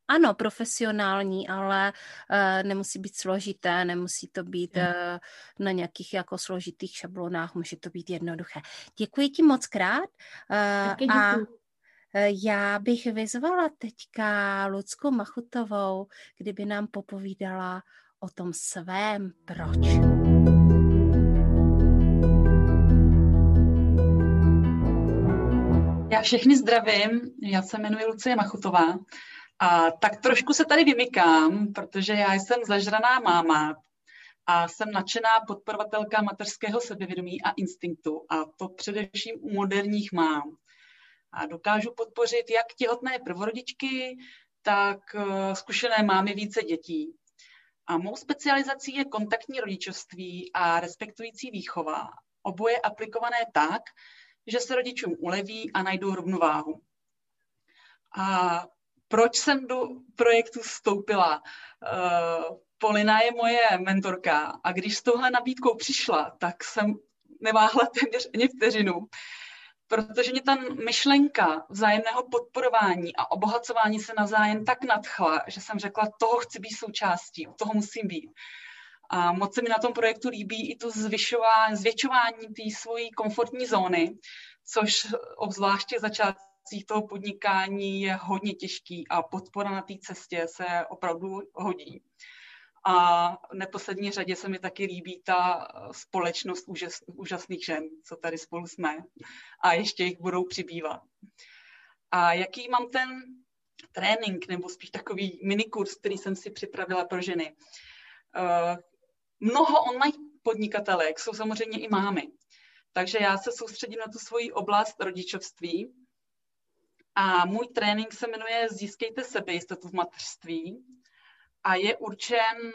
Ano, profesionální, ale uh, nemusí být složité, nemusí to být uh, na nějakých jako složitých šablonách, může to být jednoduché. Děkuji ti moc krát. Uh, a já bych vyzvala teďka Lucku Machutovou, kdyby nám popovídala o tom svém proč. Já všechny zdravím, já se jmenuji Lucie Machutová a tak trošku se tady vymykám, protože já jsem zležraná máma a jsem nadšená podporovatelka mateřského sebevědomí a instinktu a to především u moderních mám. A dokážu podpořit jak těhotné prvorodičky, tak eh, zkušené mámy více dětí. A mou specializací je kontaktní rodičovství a respektující výchova. Oboje aplikované tak, že se rodičům uleví a najdou rovnováhu. A proč jsem do projektu vstoupila? Uh, Polina je moje mentorka a když s touhle nabídkou přišla, tak jsem neváhla téměř ani vteřinu, protože mě ta myšlenka vzájemného podporování a obohacování se navzájem tak nadchla, že jsem řekla, toho chci být součástí, toho musím být. A moc se mi na tom projektu líbí i to zvyšování, zvětšování té svojí komfortní zóny, což obzvláště začátcích toho podnikání je hodně těžký a podpora na té cestě se opravdu hodí. A v neposlední řadě se mi taky líbí ta společnost úžas, úžasných žen, co tady spolu jsme. A ještě jich budou přibývat. A jaký mám ten trénink, nebo spíš takový minikurs, který jsem si připravila pro ženy. Uh, mnoho online podnikatelek jsou samozřejmě i mámy. Takže já se soustředím na tu svoji oblast rodičovství. A můj trénink se jmenuje Získejte sebejistotu v mateřství a je určen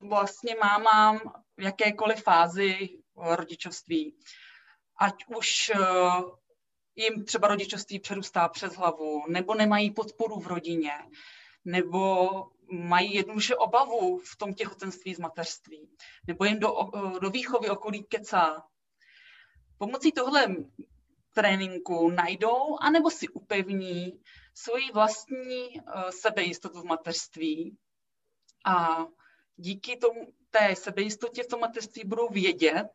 vlastně mámám v jakékoliv fázi rodičovství. Ať už eh, jim třeba rodičovství přerůstá přes hlavu, nebo nemají podporu v rodině, nebo mají jednoduše obavu v tom těhotenství z mateřství, nebo jim do, eh, do výchovy okolí kecá. Pomocí tohle tréninku najdou, anebo si upevní svoji vlastní uh, sebejistotu v mateřství a díky tomu, té sebejistotě v tom mateřství budou vědět,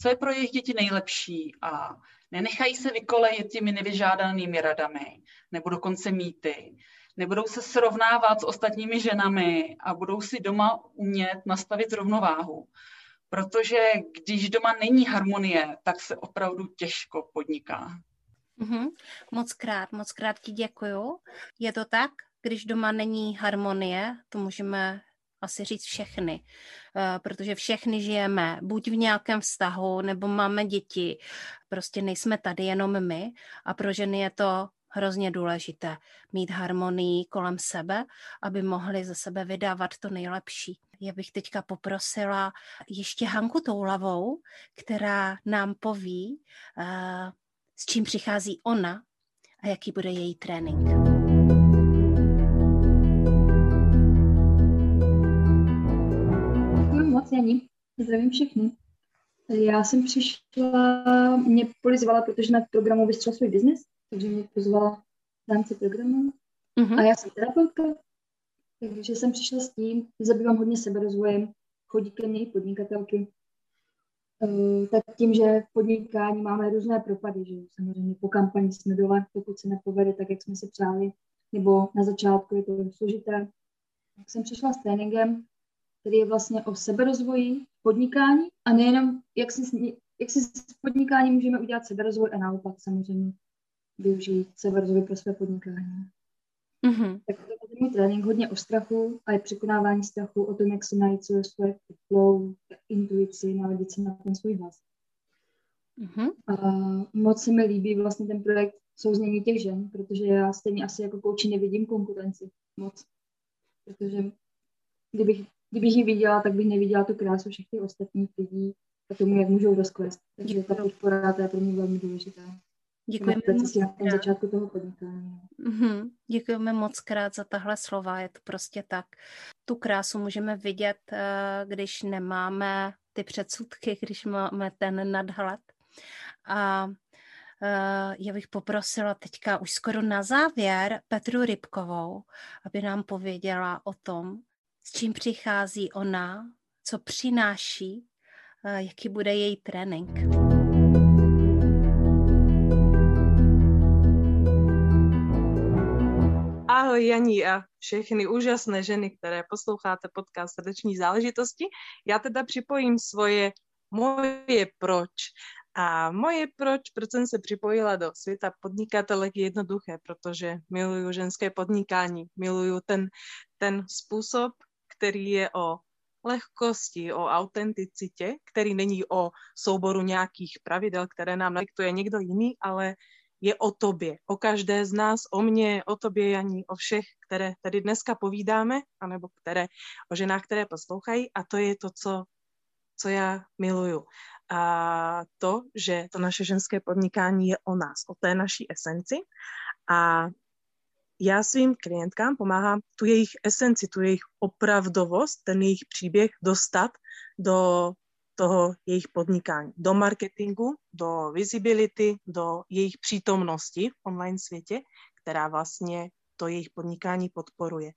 co je pro jejich děti nejlepší a nenechají se vykolejit těmi nevyžádanými radami nebo dokonce mýty. Nebudou se srovnávat s ostatními ženami a budou si doma umět nastavit rovnováhu. Protože když doma není harmonie, tak se opravdu těžko podniká. Mm-hmm. Moc krát, moc krát ti děkuju. Je to tak? Když doma není harmonie, to můžeme asi říct všechny, eh, protože všechny žijeme buď v nějakém vztahu, nebo máme děti, prostě nejsme tady jenom my a pro ženy je to hrozně důležité mít harmonii kolem sebe, aby mohli ze sebe vydávat to nejlepší. Já bych teďka poprosila ještě Hanku Toulavou, která nám poví, eh, s čím přichází ona a jaký bude její trénink. Janí. Zdravím všechny. Já jsem přišla, mě polizvala, protože na programu vystřel svůj biznes, takže mě pozvala v rámci programu. Mm-hmm. A já jsem terapeutka, takže jsem přišla s tím, zabývám hodně seberozvojem, chodí ke mně i podnikatelky. Uh, tak tím, že v podnikání máme různé propady, že samozřejmě po kampani jsme dole, pokud se nepovede tak, jak jsme si přáli, nebo na začátku je to složité. Tak jsem přišla s tréninkem, který je vlastně o seberozvoji, podnikání a nejenom, jak si, jak si s podnikáním můžeme udělat seberozvoj a naopak samozřejmě využít seberozvoj pro své podnikání. Mm-hmm. Tak to je můj trénink hodně o strachu a je překonávání strachu, o tom, jak se najít svoje, svoje flow, intuici, naladit se na ten svůj hlas. Mm-hmm. A moc se mi líbí vlastně ten projekt souznění těch žen, protože já stejně asi jako kouči nevidím konkurenci moc. Protože kdybych kdybych ji viděla, tak bych neviděla tu krásu všech těch ostatních lidí a tomu, jak můžou rozkvést. Takže ta podpora to je pro mě velmi důležitá. Děkujeme moc tom začátku toho podnikání. Mm-hmm. Děkujeme moc krát za tahle slova, je to prostě tak. Tu krásu můžeme vidět, eh, když nemáme ty předsudky, když máme ten nadhled. A eh, já bych poprosila teďka už skoro na závěr Petru Rybkovou, aby nám pověděla o tom, s čím přichází ona, co přináší, jaký bude její trénink. Ahoj Janí a všechny úžasné ženy, které posloucháte podcast Srdeční záležitosti. Já teda připojím svoje moje proč. A moje proč, proč jsem se připojila do světa podnikatelek je jednoduché, protože miluju ženské podnikání, miluju ten, ten způsob, který je o lehkosti, o autenticitě, který není o souboru nějakých pravidel, které nám diktuje někdo jiný, ale je o tobě, o každé z nás, o mně, o tobě, Janí, o všech, které tady dneska povídáme, anebo které, o ženách, které poslouchají a to je to, co, co já miluju. A to, že to naše ženské podnikání je o nás, o té naší esenci a já svým klientkám pomáhám tu jejich esenci, tu jejich opravdovost, ten jejich příběh dostat do toho jejich podnikání, do marketingu, do visibility, do jejich přítomnosti v online světě, která vlastně to jejich podnikání podporuje.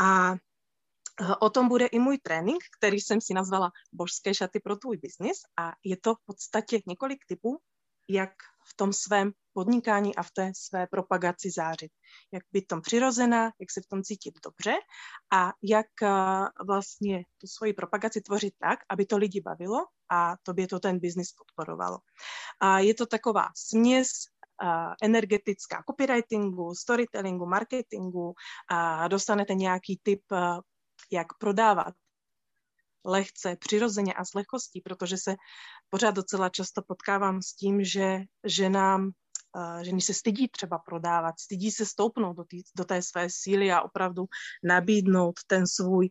A eh, o tom bude i můj trénink, který jsem si nazvala Božské šaty pro tvůj biznis a je to v podstatě několik typů, jak v tom svém podnikání a v té své propagaci zářit. Jak být tom přirozená, jak se v tom cítit dobře a jak eh, vlastně tu svoji propagaci tvořit tak, aby to lidi bavilo a tobě to ten biznis podporovalo. A je to taková směs uh, energetická copywritingu, storytellingu, marketingu a dostanete nějaký tip, uh, jak prodávat lehce, přirozeně a s lehkostí, protože se pořád docela často potkávám s tím, že ženám ženy se stydí třeba prodávat, stydí se stoupnout do, tý, do té své síly a opravdu nabídnout ten svůj,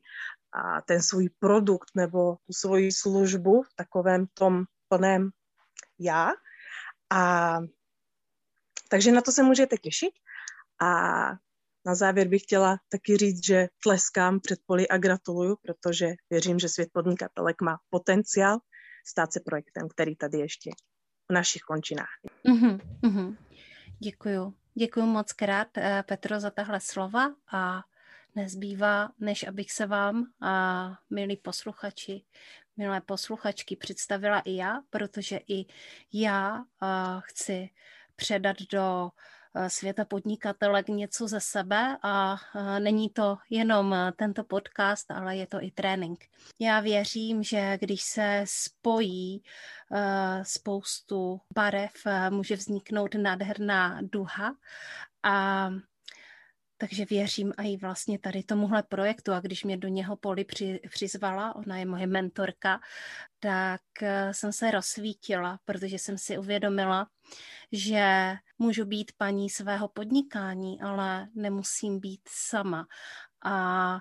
ten svůj produkt nebo tu svoji službu v takovém tom plném já. A, takže na to se můžete těšit. A na závěr bych chtěla taky říct, že tleskám před poli a gratuluju, protože věřím, že svět podnikatelek má potenciál stát se projektem, který tady ještě v našich končinách. Mm-hmm, mm-hmm. Děkuju. Děkuji moc krát, eh, Petro, za tahle slova a nezbývá, než abych se vám, a milí posluchači, milé posluchačky, představila i já, protože i já chci předat do Eh, světa podnikatelek něco ze sebe a eh, není to jenom eh, tento podcast, ale je to i trénink. Já věřím, že když se spojí spoustu barev, může vzniknout nádherná duha a takže věřím i vlastně tady tomuhle projektu. A když mě do něho Poli při, přizvala, ona je moje mentorka, tak jsem se rozsvítila, protože jsem si uvědomila, že můžu být paní svého podnikání, ale nemusím být sama. A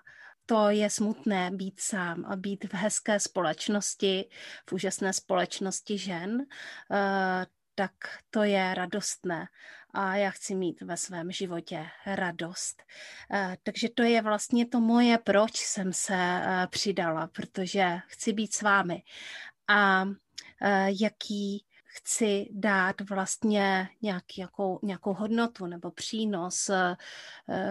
to je smutné být sám a být v hezké společnosti, v úžasné společnosti žen, eh, tak to je radostné a já chci mít ve svém životě radost. Eh, takže to je vlastně to moje, proč jsem se eh, přidala, protože chci být s vámi. A jaký chci dát vlastně nějaký, jakou, nějakou hodnotu nebo přínos eh,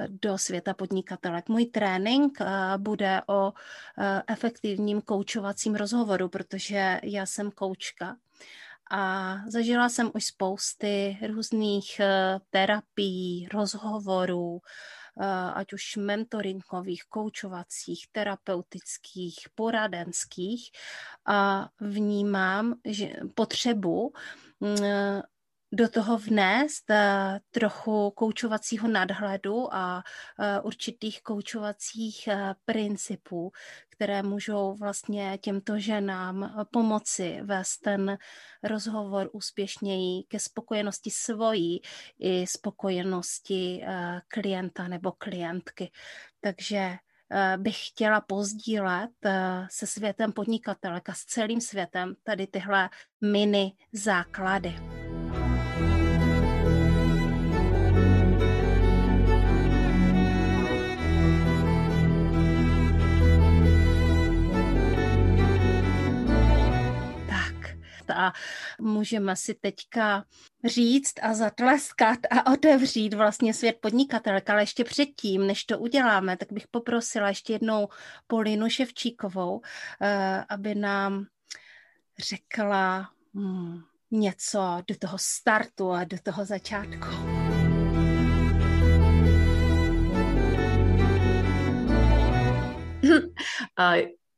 do světa podnikatelek. Můj trénink eh, bude o eh, efektivním koučovacím rozhovoru, protože já jsem koučka a zažila jsem už spousty různých terapií, rozhovorů, Eh, ať už mentoringových, koučovacích, terapeutických, poradenských. A vnímám že potřebu mm, do toho vnést uh, trochu koučovacího nadhledu a uh, určitých koučovacích uh, principů, které můžou vlastně těmto ženám pomoci vést ten rozhovor úspěšněji ke spokojenosti svojí i spokojenosti klienta nebo klientky. Takže bych chtěla pozdílet se světem podnikatelek a s celým světem tady tyhle mini základy. A můžeme si teďka říct a zatleskat a otevřít vlastně svět podnikatelek, ale ještě předtím, než to uděláme, tak bych poprosila ještě jednou Polinu Ševčíkovou, eh, aby nám řekla hmm, něco do toho startu a do toho začátku.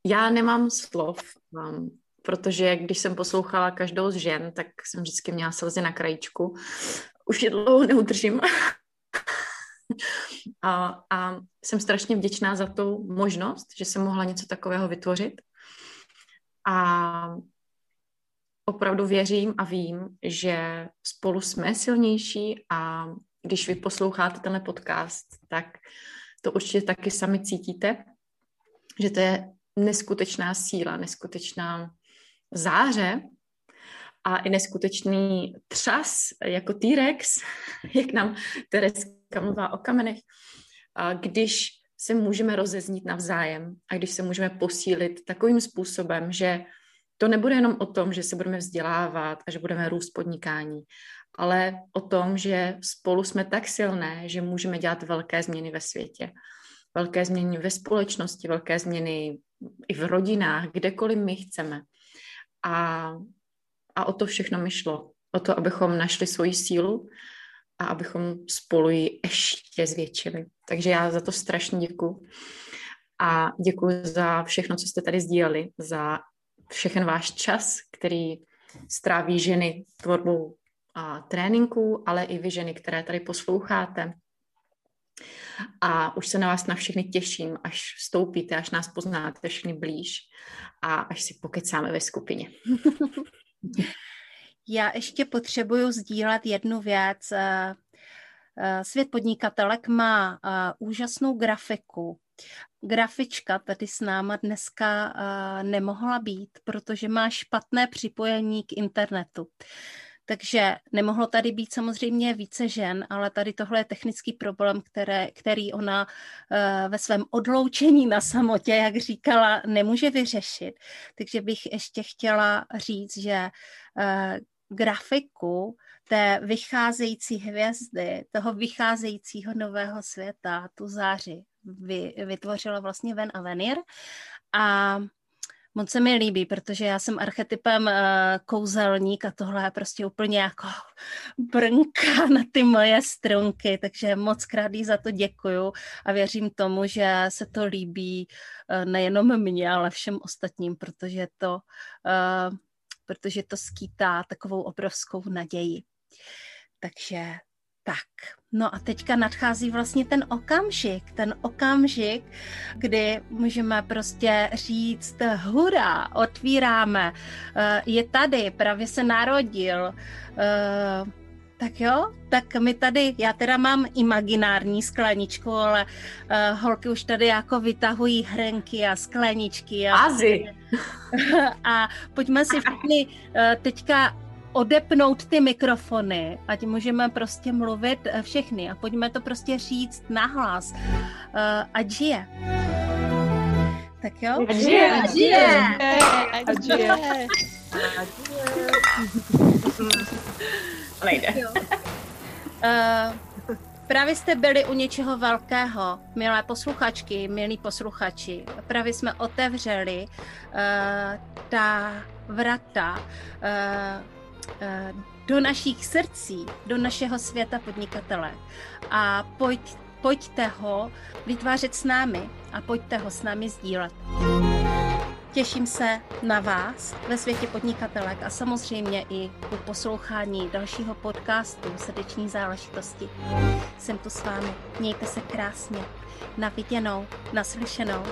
Já nemám slov, protože když jsem poslouchala každou z žen, tak jsem vždycky měla slzy na krajičku. Už je dlouho neudržím. *laughs* a, a jsem strašně vděčná za tu možnost, že jsem mohla něco takového vytvořit. A opravdu věřím a vím, že spolu jsme silnější a když vy posloucháte tenhle podcast, tak to určitě taky sami cítíte, že to je neskutečná síla, neskutečná záře a i neskutečný třas, jako T-Rex, *laughs* jak nám Tereska mluvá o kamenech, a když se můžeme rozeznít navzájem a když se můžeme posílit takovým způsobem, že to nebude jenom o tom, že se budeme vzdělávat a že budeme růst podnikání, ale o tom, že spolu jsme tak silné, že můžeme dělat velké změny ve světě. Velké změny ve společnosti, velké změny i v rodinách, kdekoliv my chceme. A, a o to všechno mi šlo. O to, abychom našli svoji sílu a abychom spolu ji ještě zvětšili. Takže já za to strašně děkuji. A děkuji za všechno, co jste tady sdíleli, za všechen váš čas, který stráví ženy tvorbou a tréninků, ale i vy ženy, které tady posloucháte. A už se na vás na všechny těším, až vstoupíte, až nás poznáte všechny blíž a až si pokecáme ve skupině. *laughs* Já ještě potřebuju sdílet jednu věc. Eh, eh, svět podnikatelek má eh, úžasnou grafiku. Grafička tady s náma dneska nemohla být, protože má špatné připojení k internetu. Takže nemohlo tady být samozřejmě více žen, ale tady tohle je technický problém, které, který ona uh, ve svém odloučení na samotě, jak říkala, nemůže vyřešit. Takže bych ještě chtěla říct, že uh, grafiku té vycházející hvězdy, toho vycházejícího nového světa, tu záři, vy, vytvořila vlastně Ven Avenir. A moc se mi líbí, protože já jsem archetypem uh, kouzelník a tohle je prostě úplně jako brnka *laughs* na ty moje strunky, takže moc krát jí za to děkuju a věřím tomu, že se to líbí uh, nejenom mně, ale všem ostatním, protože to, uh, protože to skýtá takovou obrovskou naději. Takže tak, no a teďka nadchází vlastně ten okamžik, ten okamžik, kdy můžeme prostě říct hurá, otvíráme, eh, je tady, právě se narodil, eh, tak jo, tak my tady, já teda mám imaginární skleničku, ale uh, holky už tady jako vytahují hrnky a skleničky. A, Azy. *laughs* a pojďme si všichni uh, teďka odepnout ty mikrofony, ať můžeme prostě mluvit eh, všechny a pojďme to prostě říct nahlas, uh, ať žije. Tak jo? Ať žije! Ať žije! Ať žije! Nejde. Uh, Právě jste byli u něčeho velkého, milé posluchačky, milí posluchači. Právě jsme otevřeli uh, ta vrata uh, Eh, do našich srdcí, do našeho světa podnikatele. A pojď, pojďte ho vytvářet s námi a pojďte ho s námi sdílet. Těším se na vás ve světě podnikatelek a samozřejmě i u poslouchání dalšího podcastu Srdeční záležitosti. Jsem tu s vámi. Mějte se krásně. Na viděnou, naslyšenou.